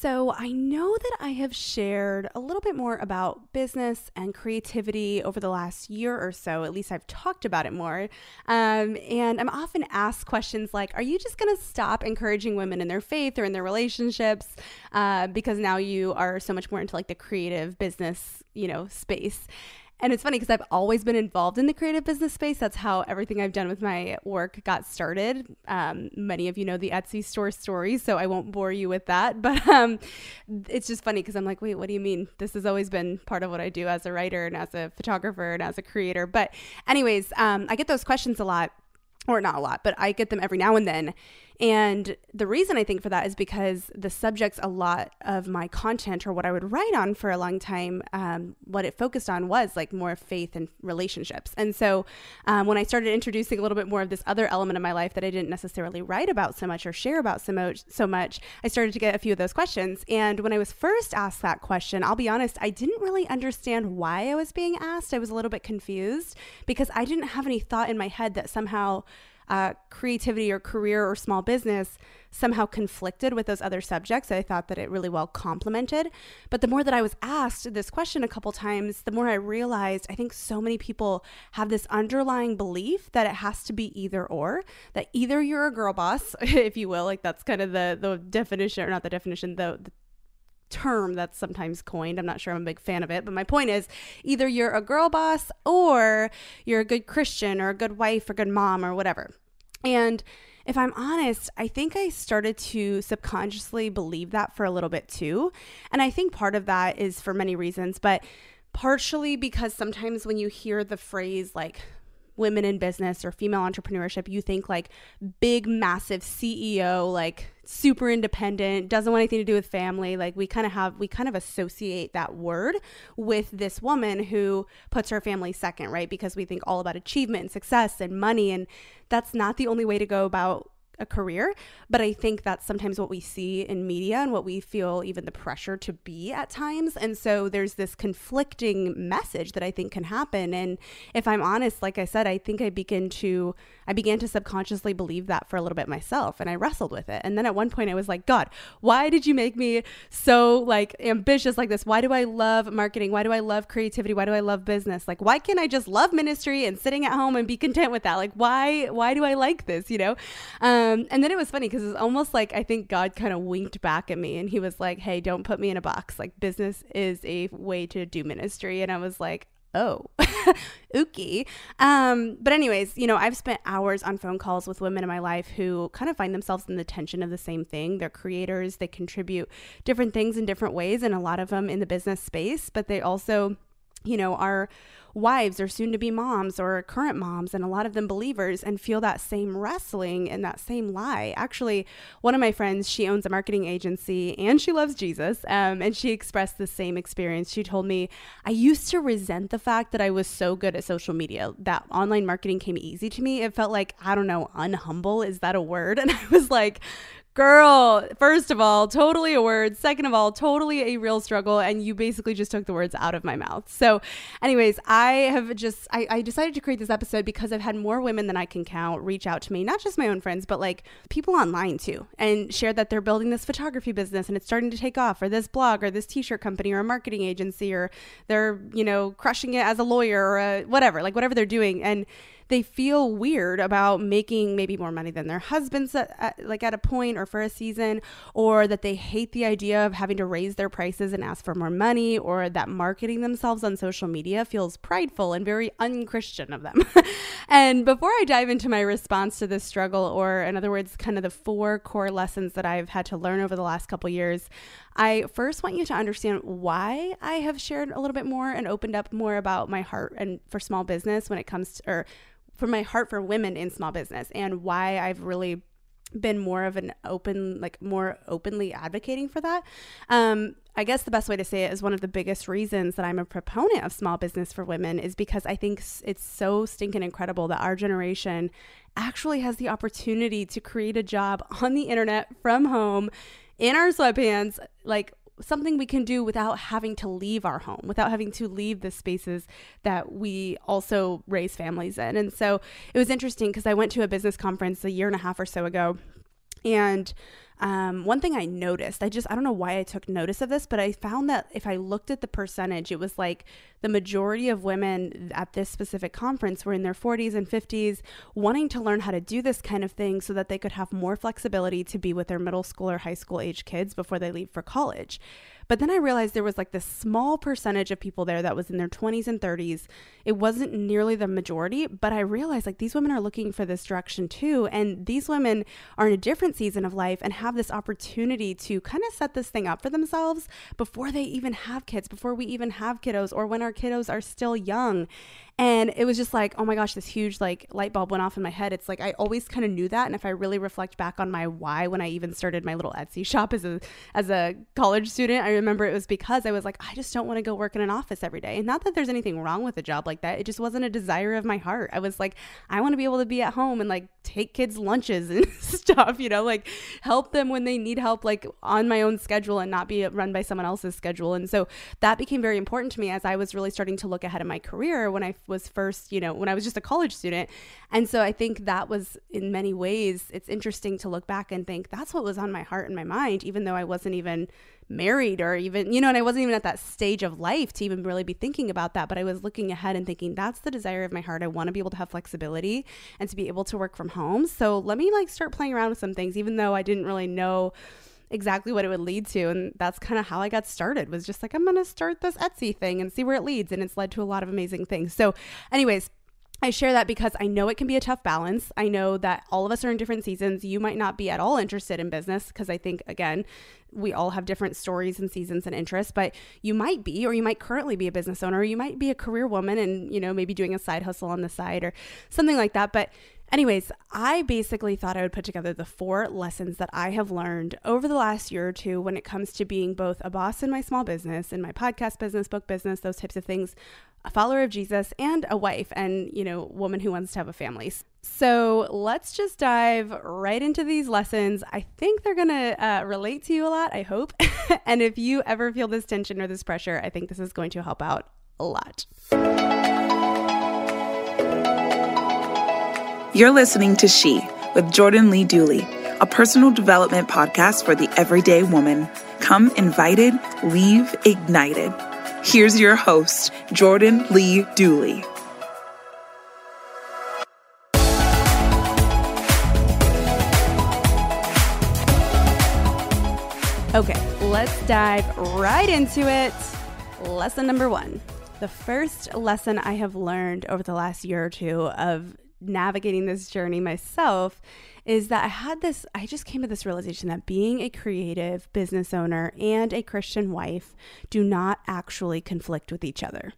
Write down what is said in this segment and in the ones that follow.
So, I know that I have shared a little bit more about business and creativity over the last year or so. At least I've talked about it more. Um, and I'm often asked questions like Are you just going to stop encouraging women in their faith or in their relationships uh, because now you are so much more into like the creative business, you know, space? And it's funny because I've always been involved in the creative business space. That's how everything I've done with my work got started. Um, many of you know the Etsy store story, so I won't bore you with that. But um, it's just funny because I'm like, wait, what do you mean? This has always been part of what I do as a writer and as a photographer and as a creator. But, anyways, um, I get those questions a lot or not a lot, but I get them every now and then. And the reason I think for that is because the subjects a lot of my content or what I would write on for a long time, um, what it focused on was like more faith and relationships. And so um, when I started introducing a little bit more of this other element of my life that I didn't necessarily write about so much or share about so much, so much, I started to get a few of those questions. And when I was first asked that question, I'll be honest, I didn't really understand why I was being asked. I was a little bit confused because I didn't have any thought in my head that somehow uh, creativity or career or small business somehow conflicted with those other subjects. I thought that it really well complemented. But the more that I was asked this question a couple times, the more I realized I think so many people have this underlying belief that it has to be either or, that either you're a girl boss, if you will, like that's kind of the the definition or not the definition, the, the term that's sometimes coined. I'm not sure I'm a big fan of it, but my point is either you're a girl boss or you're a good Christian or a good wife or good mom or whatever. And if I'm honest, I think I started to subconsciously believe that for a little bit too. And I think part of that is for many reasons, but partially because sometimes when you hear the phrase like women in business or female entrepreneurship, you think like big, massive CEO, like super independent, doesn't want anything to do with family. Like we kind of have, we kind of associate that word with this woman who puts her family second, right? Because we think all about achievement and success and money. And that's not the only way to go about a career. But I think that's sometimes what we see in media and what we feel even the pressure to be at times. And so there's this conflicting message that I think can happen. And if I'm honest, like I said, I think I begin to I began to subconsciously believe that for a little bit myself and I wrestled with it. And then at one point I was like, God, why did you make me so like ambitious like this? Why do I love marketing? Why do I love creativity? Why do I love business? Like why can't I just love ministry and sitting at home and be content with that? Like why why do I like this, you know? Um um, and then it was funny because it's almost like I think God kind of winked back at me and he was like, Hey, don't put me in a box. Like, business is a way to do ministry. And I was like, Oh, ookie. Um, but, anyways, you know, I've spent hours on phone calls with women in my life who kind of find themselves in the tension of the same thing. They're creators, they contribute different things in different ways, and a lot of them in the business space, but they also, you know, our wives or soon to be moms or current moms, and a lot of them believers, and feel that same wrestling and that same lie. Actually, one of my friends, she owns a marketing agency and she loves Jesus. Um, and she expressed the same experience. She told me, I used to resent the fact that I was so good at social media, that online marketing came easy to me. It felt like, I don't know, unhumble. Is that a word? And I was like, Girl, first of all, totally a word. Second of all, totally a real struggle. And you basically just took the words out of my mouth. So, anyways, I have just, I, I, decided to create this episode because I've had more women than I can count reach out to me, not just my own friends, but like people online too, and share that they're building this photography business and it's starting to take off, or this blog, or this t shirt company, or a marketing agency, or they're, you know, crushing it as a lawyer or a, whatever, like whatever they're doing. And they feel weird about making maybe more money than their husbands at, at, uh, like at a point or for a season or that they hate the idea of having to raise their prices and ask for more money or that marketing themselves on social media feels prideful and very unchristian of them. and before I dive into my response to this struggle or in other words kind of the four core lessons that I've had to learn over the last couple years, I first want you to understand why I have shared a little bit more and opened up more about my heart and for small business when it comes to, or for my heart for women in small business and why I've really been more of an open like more openly advocating for that. Um i guess the best way to say it is one of the biggest reasons that i'm a proponent of small business for women is because i think it's so stinking incredible that our generation actually has the opportunity to create a job on the internet from home in our sweatpants, like something we can do without having to leave our home, without having to leave the spaces that we also raise families in. And so it was interesting because I went to a business conference a year and a half or so ago. And um, one thing I noticed, I just, I don't know why I took notice of this, but I found that if I looked at the percentage, it was like the majority of women at this specific conference were in their 40s and 50s, wanting to learn how to do this kind of thing so that they could have more flexibility to be with their middle school or high school age kids before they leave for college. But then I realized there was like this small percentage of people there that was in their 20s and 30s. It wasn't nearly the majority, but I realized like these women are looking for this direction too. And these women are in a different season of life and have this opportunity to kind of set this thing up for themselves before they even have kids, before we even have kiddos, or when our kiddos are still young. And it was just like, oh my gosh, this huge like light bulb went off in my head. It's like I always kind of knew that. And if I really reflect back on my why when I even started my little Etsy shop as a as a college student, I remember it was because I was like, I just don't want to go work in an office every day. And not that there's anything wrong with a job like that. It just wasn't a desire of my heart. I was like, I want to be able to be at home and like take kids lunches and stuff, you know, like help them when they need help, like on my own schedule and not be run by someone else's schedule. And so that became very important to me as I was really starting to look ahead in my career when I was first, you know, when I was just a college student. And so I think that was in many ways, it's interesting to look back and think that's what was on my heart and my mind, even though I wasn't even married or even, you know, and I wasn't even at that stage of life to even really be thinking about that. But I was looking ahead and thinking, that's the desire of my heart. I want to be able to have flexibility and to be able to work from home. So let me like start playing around with some things, even though I didn't really know exactly what it would lead to and that's kind of how I got started was just like I'm going to start this Etsy thing and see where it leads and it's led to a lot of amazing things. So anyways, I share that because I know it can be a tough balance. I know that all of us are in different seasons. You might not be at all interested in business because I think, again, we all have different stories and seasons and interests, but you might be, or you might currently be a business owner, or you might be a career woman and, you know, maybe doing a side hustle on the side or something like that. But Anyways, I basically thought I would put together the four lessons that I have learned over the last year or two when it comes to being both a boss in my small business, in my podcast business, book business, those types of things, a follower of Jesus, and a wife, and, you know, woman who wants to have a family. So let's just dive right into these lessons. I think they're going to uh, relate to you a lot, I hope. and if you ever feel this tension or this pressure, I think this is going to help out a lot. You're listening to She with Jordan Lee Dooley, a personal development podcast for the everyday woman. Come invited, leave ignited. Here's your host, Jordan Lee Dooley. Okay, let's dive right into it. Lesson number one. The first lesson I have learned over the last year or two of navigating this journey myself is that I had this, I just came to this realization that being a creative business owner and a Christian wife do not actually conflict with each other.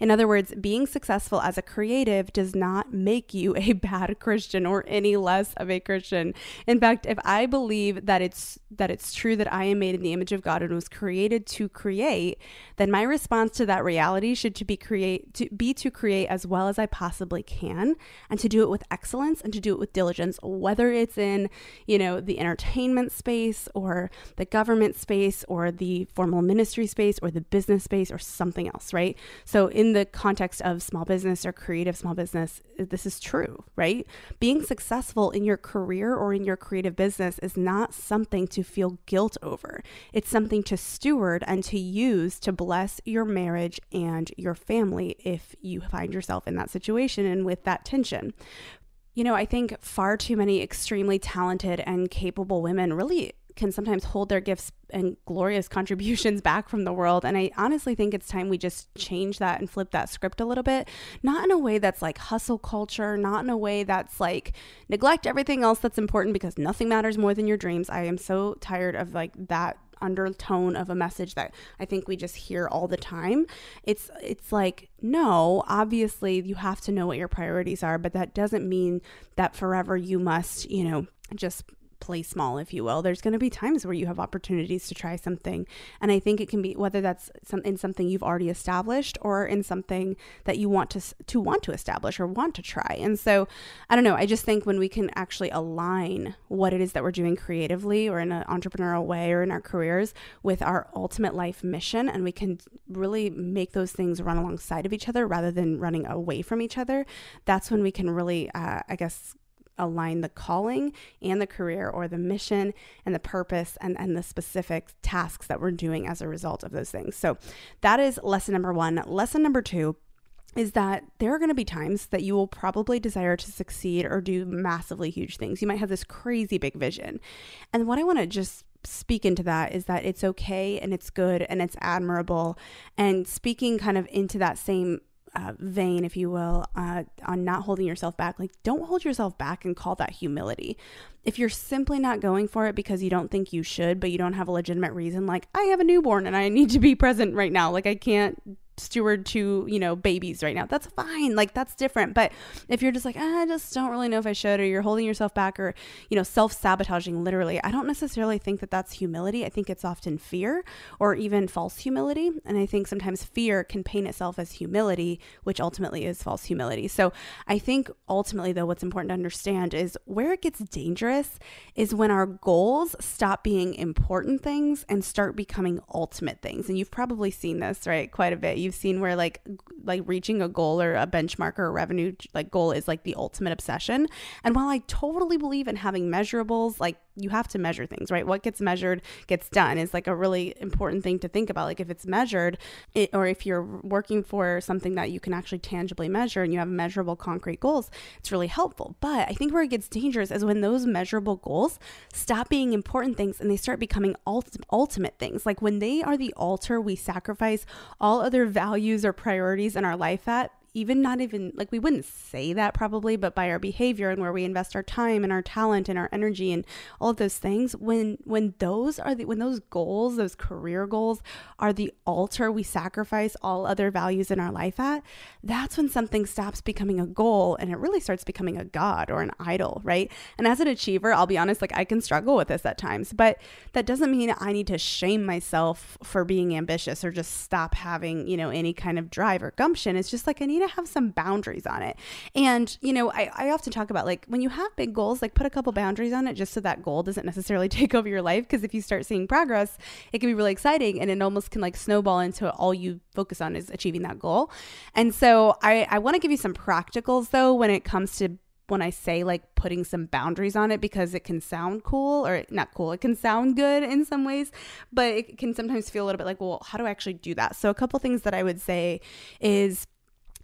In other words, being successful as a creative does not make you a bad Christian or any less of a Christian. In fact, if I believe that it's that it's true that I am made in the image of God and was created to create, then my response to that reality should to be create to be to create as well as I possibly can and to do it with excellence and to do it with diligence, whether it's in, you know, the entertainment space or the government space or the formal ministry space or the business space or something else, right? So in the context of small business or creative small business, this is true, right? Being successful in your career or in your creative business is not something to feel guilt over. It's something to steward and to use to bless your marriage and your family if you find yourself in that situation and with that tension. You know, I think far too many extremely talented and capable women really can sometimes hold their gifts and glorious contributions back from the world. And I honestly think it's time we just change that and flip that script a little bit. Not in a way that's like hustle culture, not in a way that's like neglect everything else that's important because nothing matters more than your dreams. I am so tired of like that undertone of a message that I think we just hear all the time. It's it's like no, obviously you have to know what your priorities are, but that doesn't mean that forever you must, you know, just play small, if you will. There's going to be times where you have opportunities to try something. And I think it can be whether that's some, in something you've already established or in something that you want to, to want to establish or want to try. And so I don't know. I just think when we can actually align what it is that we're doing creatively or in an entrepreneurial way or in our careers with our ultimate life mission, and we can really make those things run alongside of each other rather than running away from each other, that's when we can really, uh, I guess, align the calling and the career or the mission and the purpose and, and the specific tasks that we're doing as a result of those things. So that is lesson number one. Lesson number two is that there are going to be times that you will probably desire to succeed or do massively huge things. You might have this crazy big vision. And what I want to just speak into that is that it's okay and it's good and it's admirable. And speaking kind of into that same uh, vein, if you will, uh, on not holding yourself back. Like, don't hold yourself back and call that humility. If you're simply not going for it because you don't think you should, but you don't have a legitimate reason, like, I have a newborn and I need to be present right now, like, I can't steward to, you know, babies right now. That's fine. Like that's different. But if you're just like, ah, I just don't really know if I should, or you're holding yourself back or, you know, self sabotaging literally, I don't necessarily think that that's humility. I think it's often fear or even false humility. And I think sometimes fear can paint itself as humility, which ultimately is false humility. So I think ultimately, though, what's important to understand is where it gets dangerous is when our goals stop being important things and start becoming ultimate things. And you've probably seen this, right? Quite a bit. You you've seen where like like reaching a goal or a benchmark or a revenue like goal is like the ultimate obsession. And while I totally believe in having measurables, like you have to measure things, right? What gets measured gets done is like a really important thing to think about. Like if it's measured, it, or if you're working for something that you can actually tangibly measure and you have measurable concrete goals, it's really helpful. But I think where it gets dangerous is when those measurable goals stop being important things and they start becoming ultimate, ultimate things. Like when they are the altar we sacrifice all other values or priorities in our life at even not even like we wouldn't say that probably, but by our behavior and where we invest our time and our talent and our energy and all of those things, when when those are the when those goals, those career goals are the altar we sacrifice all other values in our life at, that's when something stops becoming a goal and it really starts becoming a god or an idol, right? And as an achiever, I'll be honest, like I can struggle with this at times, but that doesn't mean I need to shame myself for being ambitious or just stop having, you know, any kind of drive or gumption. It's just like I need to have some boundaries on it. And, you know, I, I often talk about like when you have big goals, like put a couple boundaries on it just so that goal doesn't necessarily take over your life. Because if you start seeing progress, it can be really exciting and it almost can like snowball into all you focus on is achieving that goal. And so I, I want to give you some practicals though when it comes to when I say like putting some boundaries on it because it can sound cool or not cool, it can sound good in some ways, but it can sometimes feel a little bit like, well, how do I actually do that? So, a couple things that I would say is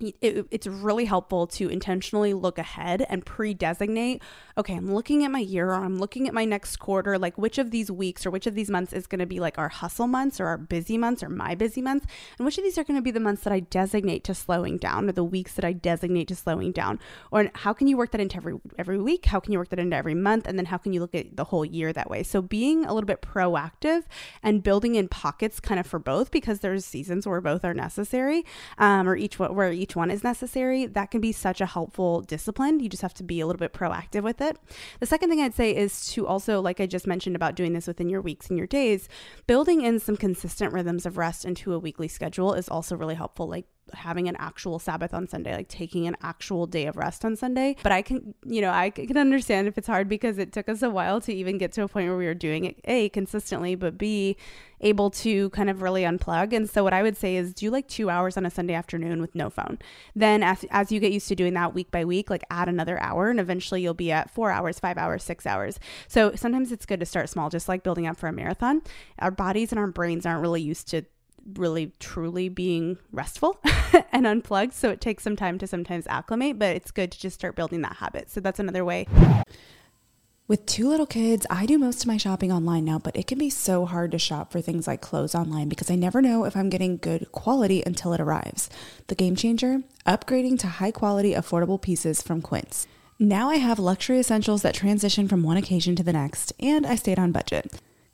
it, it's really helpful to intentionally look ahead and pre-designate okay i'm looking at my year or i'm looking at my next quarter like which of these weeks or which of these months is going to be like our hustle months or our busy months or my busy months? And which of these are going to be the months that i designate to slowing down or the weeks that i designate to slowing down? Or how can you work that into every every week? How can you work that into every month? And then how can you look at the whole year that way? So being a little bit proactive and building in pockets kind of for both because there's seasons where both are necessary um, or each what where each one is necessary, that can be such a helpful discipline. You just have to be a little bit proactive with it. The second thing I'd say is to also, like I just mentioned about doing this within your weeks and your days, building in some consistent rhythms of rest into a weekly schedule is also really helpful. Like having an actual Sabbath on Sunday, like taking an actual day of rest on Sunday. But I can, you know, I can understand if it's hard because it took us a while to even get to a point where we were doing it, A, consistently, but B, able to kind of really unplug. And so what I would say is do like two hours on a Sunday afternoon with no phone. Then as, as you get used to doing that week by week, like add another hour and eventually you'll be at four hours, five hours, six hours. So sometimes it's good to start small, just like building up for a marathon. Our bodies and our brains aren't really used to really truly being restful and unplugged. So it takes some time to sometimes acclimate, but it's good to just start building that habit. So that's another way. With two little kids, I do most of my shopping online now, but it can be so hard to shop for things like clothes online because I never know if I'm getting good quality until it arrives. The game changer upgrading to high quality, affordable pieces from Quince. Now I have luxury essentials that transition from one occasion to the next, and I stayed on budget.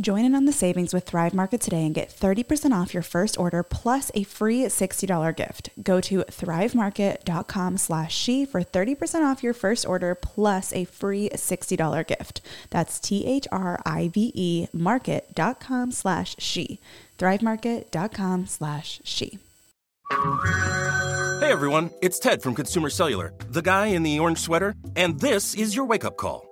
Join in on the savings with Thrive Market today and get 30% off your first order plus a free $60 gift. Go to thrivemarket.com slash she for 30% off your first order plus a free $60 gift. That's T-H-R-I-V-E market.com slash she. thrivemarket.com slash she. Hey everyone, it's Ted from Consumer Cellular, the guy in the orange sweater, and this is your wake-up call.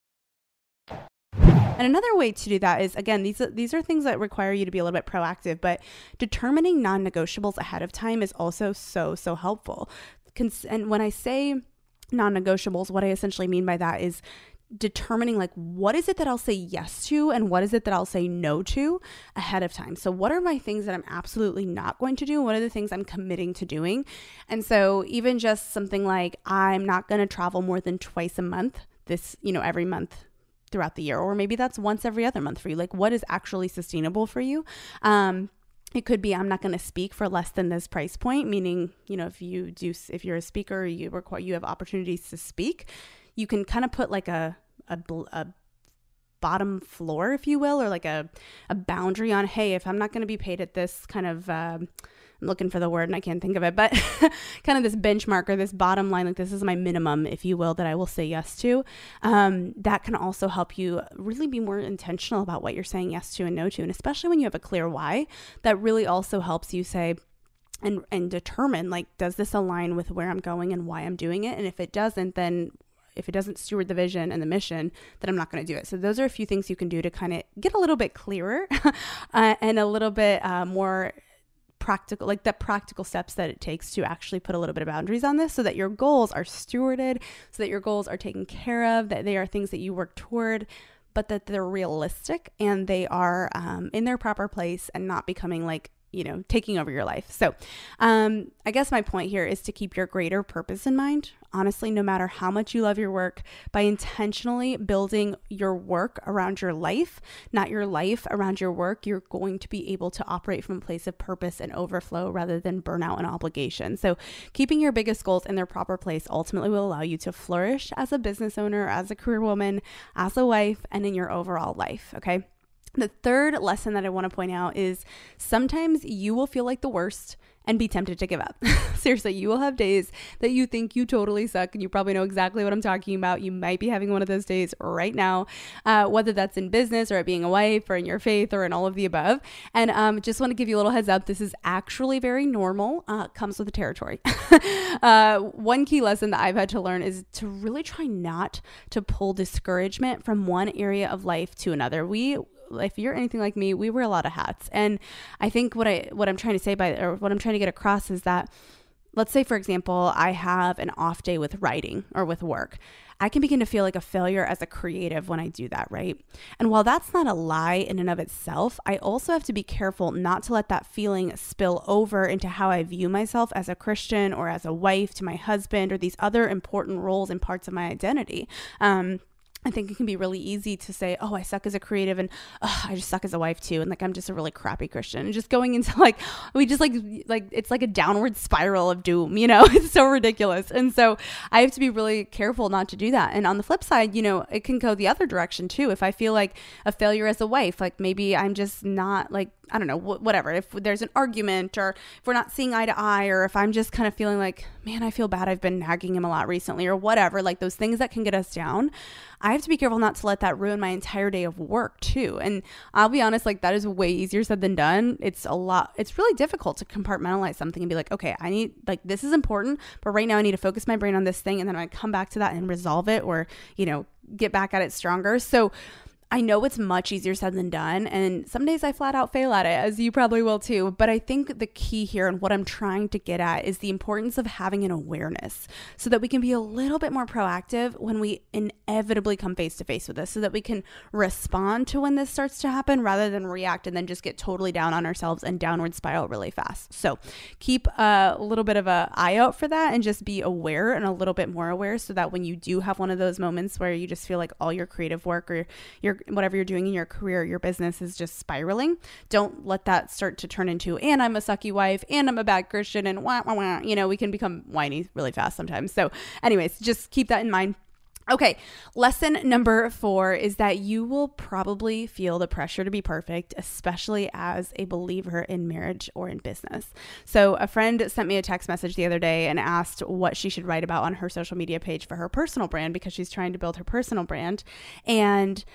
And another way to do that is again, these these are things that require you to be a little bit proactive, but determining non-negotiables ahead of time is also so so helpful. Cons- and when I say non-negotiables, what I essentially mean by that is determining like what is it that I'll say yes to and what is it that I'll say no to ahead of time. So what are my things that I'm absolutely not going to do? What are the things I'm committing to doing? And so even just something like I'm not going to travel more than twice a month this, you know, every month throughout the year or maybe that's once every other month for you. Like what is actually sustainable for you? Um it could be i'm not going to speak for less than this price point meaning you know if you do if you're a speaker you require you have opportunities to speak you can kind of put like a a, a bottom floor if you will or like a, a boundary on hey if i'm not going to be paid at this kind of uh, I'm looking for the word and I can't think of it, but kind of this benchmark or this bottom line, like this is my minimum, if you will, that I will say yes to. Um, that can also help you really be more intentional about what you're saying yes to and no to. And especially when you have a clear why, that really also helps you say, and, and determine like, does this align with where I'm going and why I'm doing it? And if it doesn't, then if it doesn't steward the vision and the mission, then I'm not going to do it. So those are a few things you can do to kind of get a little bit clearer uh, and a little bit uh, more practical like the practical steps that it takes to actually put a little bit of boundaries on this so that your goals are stewarded so that your goals are taken care of that they are things that you work toward but that they're realistic and they are um, in their proper place and not becoming like you know, taking over your life. So, um, I guess my point here is to keep your greater purpose in mind. Honestly, no matter how much you love your work, by intentionally building your work around your life, not your life around your work, you're going to be able to operate from a place of purpose and overflow rather than burnout and obligation. So, keeping your biggest goals in their proper place ultimately will allow you to flourish as a business owner, as a career woman, as a wife, and in your overall life. Okay. The third lesson that I want to point out is sometimes you will feel like the worst and be tempted to give up. Seriously, you will have days that you think you totally suck, and you probably know exactly what I'm talking about. You might be having one of those days right now, uh, whether that's in business or at being a wife or in your faith or in all of the above. And um, just want to give you a little heads up this is actually very normal, uh, comes with the territory. uh, one key lesson that I've had to learn is to really try not to pull discouragement from one area of life to another. We if you're anything like me, we wear a lot of hats. And I think what I what I'm trying to say by or what I'm trying to get across is that let's say for example, I have an off day with writing or with work. I can begin to feel like a failure as a creative when I do that, right? And while that's not a lie in and of itself, I also have to be careful not to let that feeling spill over into how I view myself as a Christian or as a wife to my husband or these other important roles and parts of my identity. Um, I think it can be really easy to say, "Oh, I suck as a creative, and oh, I just suck as a wife too," and like I'm just a really crappy Christian, and just going into like we just like like it's like a downward spiral of doom, you know? It's so ridiculous, and so I have to be really careful not to do that. And on the flip side, you know, it can go the other direction too. If I feel like a failure as a wife, like maybe I'm just not like I don't know, whatever. If there's an argument or if we're not seeing eye to eye, or if I'm just kind of feeling like, man, I feel bad, I've been nagging him a lot recently, or whatever, like those things that can get us down, I have to be careful not to let that ruin my entire day of work too. And I'll be honest, like that is way easier said than done. It's a lot, it's really difficult to compartmentalize something and be like, okay, I need, like, this is important, but right now I need to focus my brain on this thing and then I come back to that and resolve it or, you know, get back at it stronger. So, I know it's much easier said than done. And some days I flat out fail at it, as you probably will too. But I think the key here and what I'm trying to get at is the importance of having an awareness so that we can be a little bit more proactive when we inevitably come face to face with this, so that we can respond to when this starts to happen rather than react and then just get totally down on ourselves and downward spiral really fast. So keep a little bit of an eye out for that and just be aware and a little bit more aware so that when you do have one of those moments where you just feel like all your creative work or your whatever you're doing in your career, your business is just spiraling. Don't let that start to turn into, and I'm a sucky wife, and I'm a bad Christian, and wah, wah, wah. You know, we can become whiny really fast sometimes. So, anyways, just keep that in mind. Okay, lesson number four is that you will probably feel the pressure to be perfect, especially as a believer in marriage or in business. So, a friend sent me a text message the other day and asked what she should write about on her social media page for her personal brand because she's trying to build her personal brand. And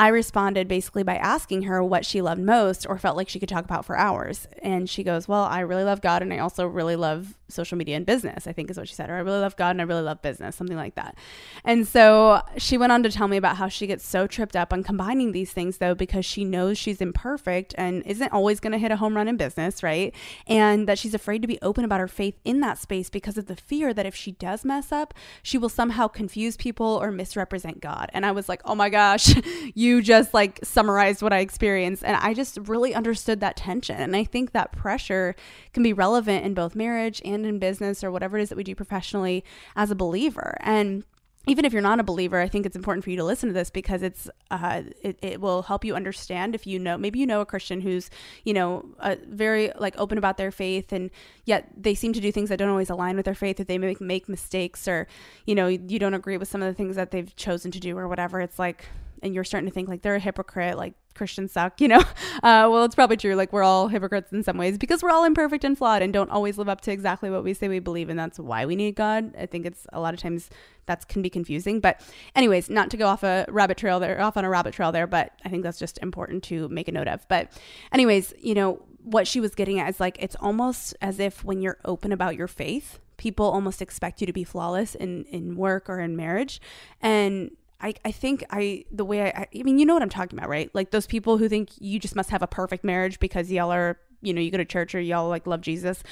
I responded basically by asking her what she loved most or felt like she could talk about for hours. And she goes, Well, I really love God and I also really love social media and business, I think is what she said. Or I really love God and I really love business, something like that. And so she went on to tell me about how she gets so tripped up on combining these things though, because she knows she's imperfect and isn't always going to hit a home run in business, right? And that she's afraid to be open about her faith in that space because of the fear that if she does mess up, she will somehow confuse people or misrepresent God. And I was like, oh my gosh, you just like summarized what I experienced. And I just really understood that tension. And I think that pressure can be relevant in both marriage and in business or whatever it is that we do professionally as a believer. And even if you're not a believer, I think it's important for you to listen to this because it's uh, it, it will help you understand if you know maybe you know a Christian who's you know uh, very like open about their faith and yet they seem to do things that don't always align with their faith or they make make mistakes or you know you don't agree with some of the things that they've chosen to do or whatever. It's like and you're starting to think like they're a hypocrite, like Christians suck, you know? Uh, well, it's probably true. Like we're all hypocrites in some ways because we're all imperfect and flawed and don't always live up to exactly what we say we believe. And that's why we need God. I think it's a lot of times that can be confusing. But, anyways, not to go off a rabbit trail there, off on a rabbit trail there, but I think that's just important to make a note of. But, anyways, you know, what she was getting at is like it's almost as if when you're open about your faith, people almost expect you to be flawless in in work or in marriage and I, I think I the way I I mean you know what I'm talking about right? Like those people who think you just must have a perfect marriage because y'all are you know, you go to church or y'all like love Jesus.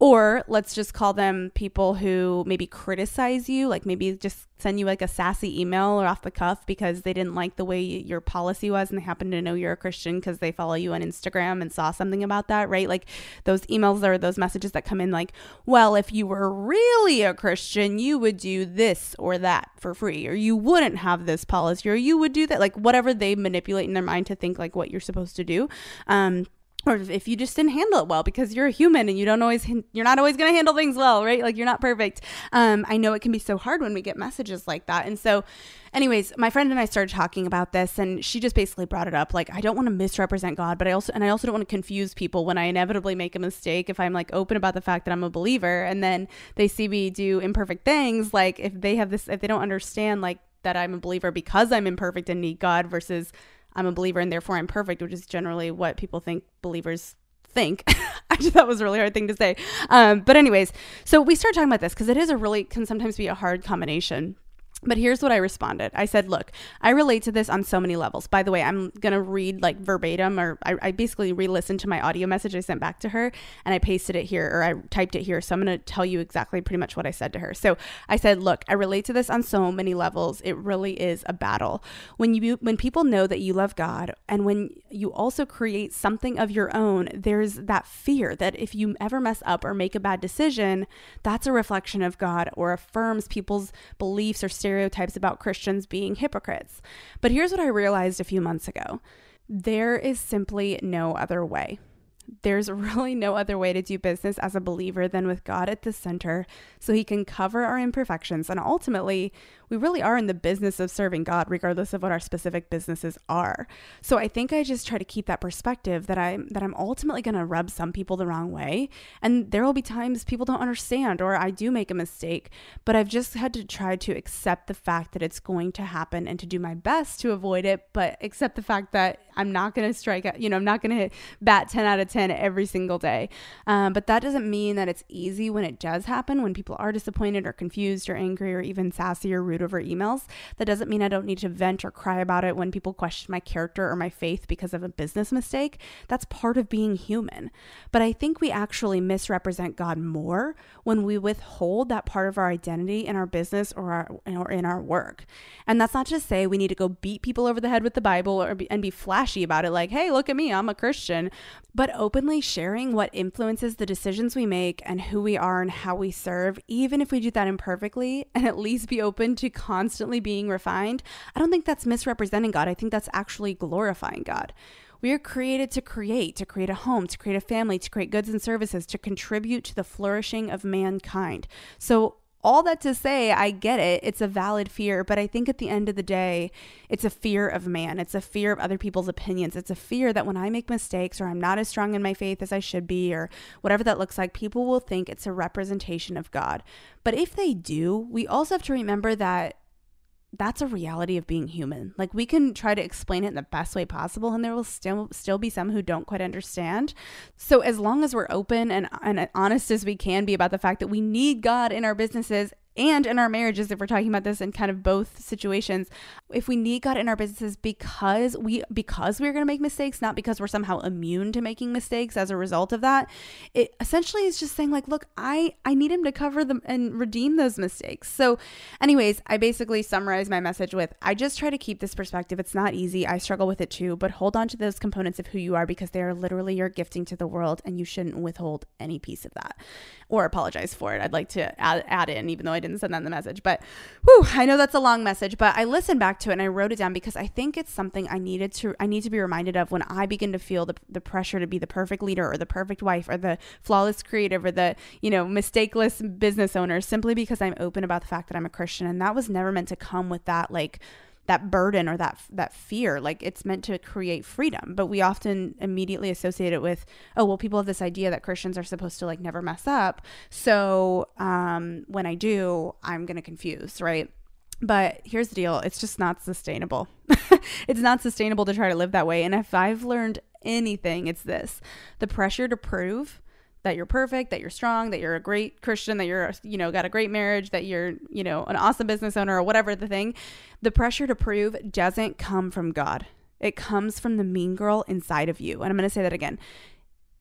Or let's just call them people who maybe criticize you, like maybe just send you like a sassy email or off the cuff because they didn't like the way your policy was and they happen to know you're a Christian because they follow you on Instagram and saw something about that, right? Like those emails or those messages that come in, like, well, if you were really a Christian, you would do this or that for free, or you wouldn't have this policy, or you would do that, like whatever they manipulate in their mind to think like what you're supposed to do. Um, or if you just didn't handle it well because you're a human and you don't always you're not always going to handle things well right? Like you're not perfect. Um, i know it can be so hard when we get messages like that. And so anyways my friend and i started talking about this and she just basically brought it up like i don't want to misrepresent god but i also and i also don't want to confuse people when i inevitably make a mistake if i'm like open about the fact that i'm a believer and then they see me do imperfect things like if they have this if they don't understand like that i'm a believer because i'm imperfect and need god versus I'm a believer and therefore I'm perfect, which is generally what people think believers think. I just that was a really hard thing to say. Um, but anyways, so we start talking about this because it is a really can sometimes be a hard combination but here's what I responded. I said, Look, I relate to this on so many levels. By the way, I'm going to read like verbatim, or I, I basically re listened to my audio message I sent back to her and I pasted it here, or I typed it here. So I'm going to tell you exactly pretty much what I said to her. So I said, Look, I relate to this on so many levels. It really is a battle. When you, when people know that you love God and when you also create something of your own, there's that fear that if you ever mess up or make a bad decision, that's a reflection of God or affirms people's beliefs or stereotypes about Christians being hypocrites. But here's what I realized a few months ago there is simply no other way. There's really no other way to do business as a believer than with God at the center so he can cover our imperfections and ultimately we really are in the business of serving God, regardless of what our specific businesses are. So I think I just try to keep that perspective that I'm that I'm ultimately going to rub some people the wrong way, and there will be times people don't understand or I do make a mistake. But I've just had to try to accept the fact that it's going to happen and to do my best to avoid it, but accept the fact that I'm not going to strike out. You know, I'm not going to bat 10 out of 10 every single day. Um, but that doesn't mean that it's easy when it does happen. When people are disappointed or confused or angry or even sassy or rude over emails. That doesn't mean I don't need to vent or cry about it when people question my character or my faith because of a business mistake. That's part of being human. But I think we actually misrepresent God more when we withhold that part of our identity in our business or, our, or in our work. And that's not to say we need to go beat people over the head with the Bible or be, and be flashy about it, like, hey, look at me, I'm a Christian. But openly sharing what influences the decisions we make and who we are and how we serve, even if we do that imperfectly, and at least be open to constantly being refined, I don't think that's misrepresenting God. I think that's actually glorifying God. We are created to create, to create a home, to create a family, to create goods and services, to contribute to the flourishing of mankind. So all that to say, I get it. It's a valid fear, but I think at the end of the day, it's a fear of man. It's a fear of other people's opinions. It's a fear that when I make mistakes or I'm not as strong in my faith as I should be, or whatever that looks like, people will think it's a representation of God. But if they do, we also have to remember that that's a reality of being human. Like we can try to explain it in the best way possible and there will still still be some who don't quite understand. So as long as we're open and, and honest as we can be about the fact that we need God in our businesses and in our marriages if we're talking about this in kind of both situations if we need god in our businesses because we because we're going to make mistakes not because we're somehow immune to making mistakes as a result of that it essentially is just saying like look i i need him to cover them and redeem those mistakes. So anyways i basically summarize my message with i just try to keep this perspective. It's not easy. I struggle with it too but hold on to those components of who you are because they are literally your gifting to the world and you shouldn't withhold any piece of that or apologize for it. I'd like to add, add in even though i didn't send in the message. But whew, I know that's a long message, but I listened to it and I wrote it down because I think it's something I needed to I need to be reminded of when I begin to feel the, the pressure to be the perfect leader or the perfect wife or the flawless creative or the, you know, mistakeless business owner simply because I'm open about the fact that I'm a Christian. And that was never meant to come with that like that burden or that that fear. Like it's meant to create freedom. But we often immediately associate it with oh well people have this idea that christians are supposed to like never mess up. So um, when i do i'm gonna confuse right but here's the deal it's just not sustainable it's not sustainable to try to live that way and if i've learned anything it's this the pressure to prove that you're perfect, that you're strong, that you're a great Christian, that you're, you know, got a great marriage, that you're, you know, an awesome business owner or whatever the thing, the pressure to prove doesn't come from God. It comes from the mean girl inside of you. And I'm going to say that again.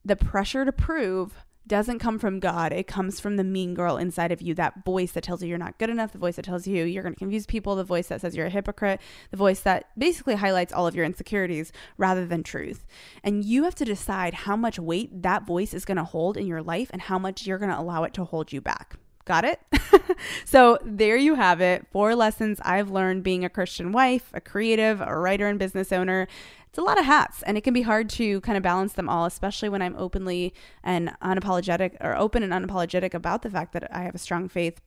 the pressure to prove doesn't come from God. It comes from the mean girl inside of you, that voice that tells you you're not good enough, the voice that tells you you're going to confuse people, the voice that says you're a hypocrite, the voice that basically highlights all of your insecurities rather than truth. And you have to decide how much weight that voice is going to hold in your life and how much you're going to allow it to hold you back. Got it? so, there you have it. Four lessons I've learned being a Christian wife, a creative, a writer, and business owner it's a lot of hats and it can be hard to kind of balance them all, especially when I'm openly and unapologetic or open and unapologetic about the fact that I have a strong faith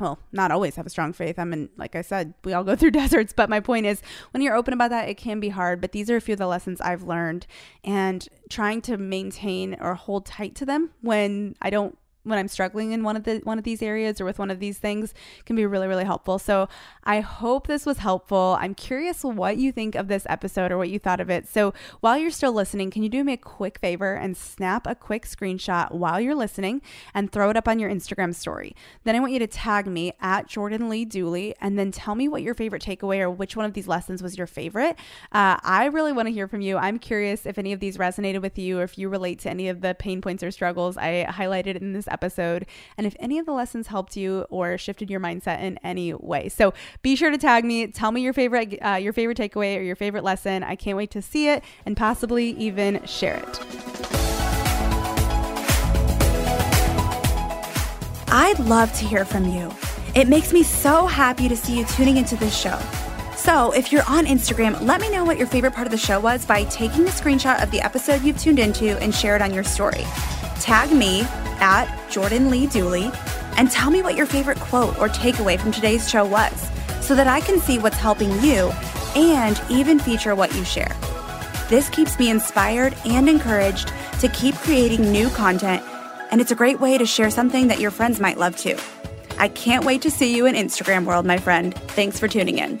well, not always have a strong faith. I mean, like I said, we all go through deserts. But my point is, when you're open about that, it can be hard. But these are a few of the lessons I've learned and trying to maintain or hold tight to them when I don't when I'm struggling in one of the one of these areas or with one of these things can be really really helpful. So I hope this was helpful. I'm curious what you think of this episode or what you thought of it. So while you're still listening, can you do me a quick favor and snap a quick screenshot while you're listening and throw it up on your Instagram story. Then I want you to tag me at Jordan Lee Dooley and then tell me what your favorite takeaway or which one of these lessons was your favorite. Uh, I really want to hear from you. I'm curious if any of these resonated with you or if you relate to any of the pain points or struggles I highlighted in this episode episode and if any of the lessons helped you or shifted your mindset in any way. So be sure to tag me. Tell me your favorite uh, your favorite takeaway or your favorite lesson. I can't wait to see it and possibly even share it. I'd love to hear from you. It makes me so happy to see you tuning into this show. So, if you're on Instagram, let me know what your favorite part of the show was by taking a screenshot of the episode you've tuned into and share it on your story. Tag me at Jordan Lee Dooley and tell me what your favorite quote or takeaway from today's show was so that I can see what's helping you and even feature what you share. This keeps me inspired and encouraged to keep creating new content, and it's a great way to share something that your friends might love too. I can't wait to see you in Instagram world, my friend. Thanks for tuning in.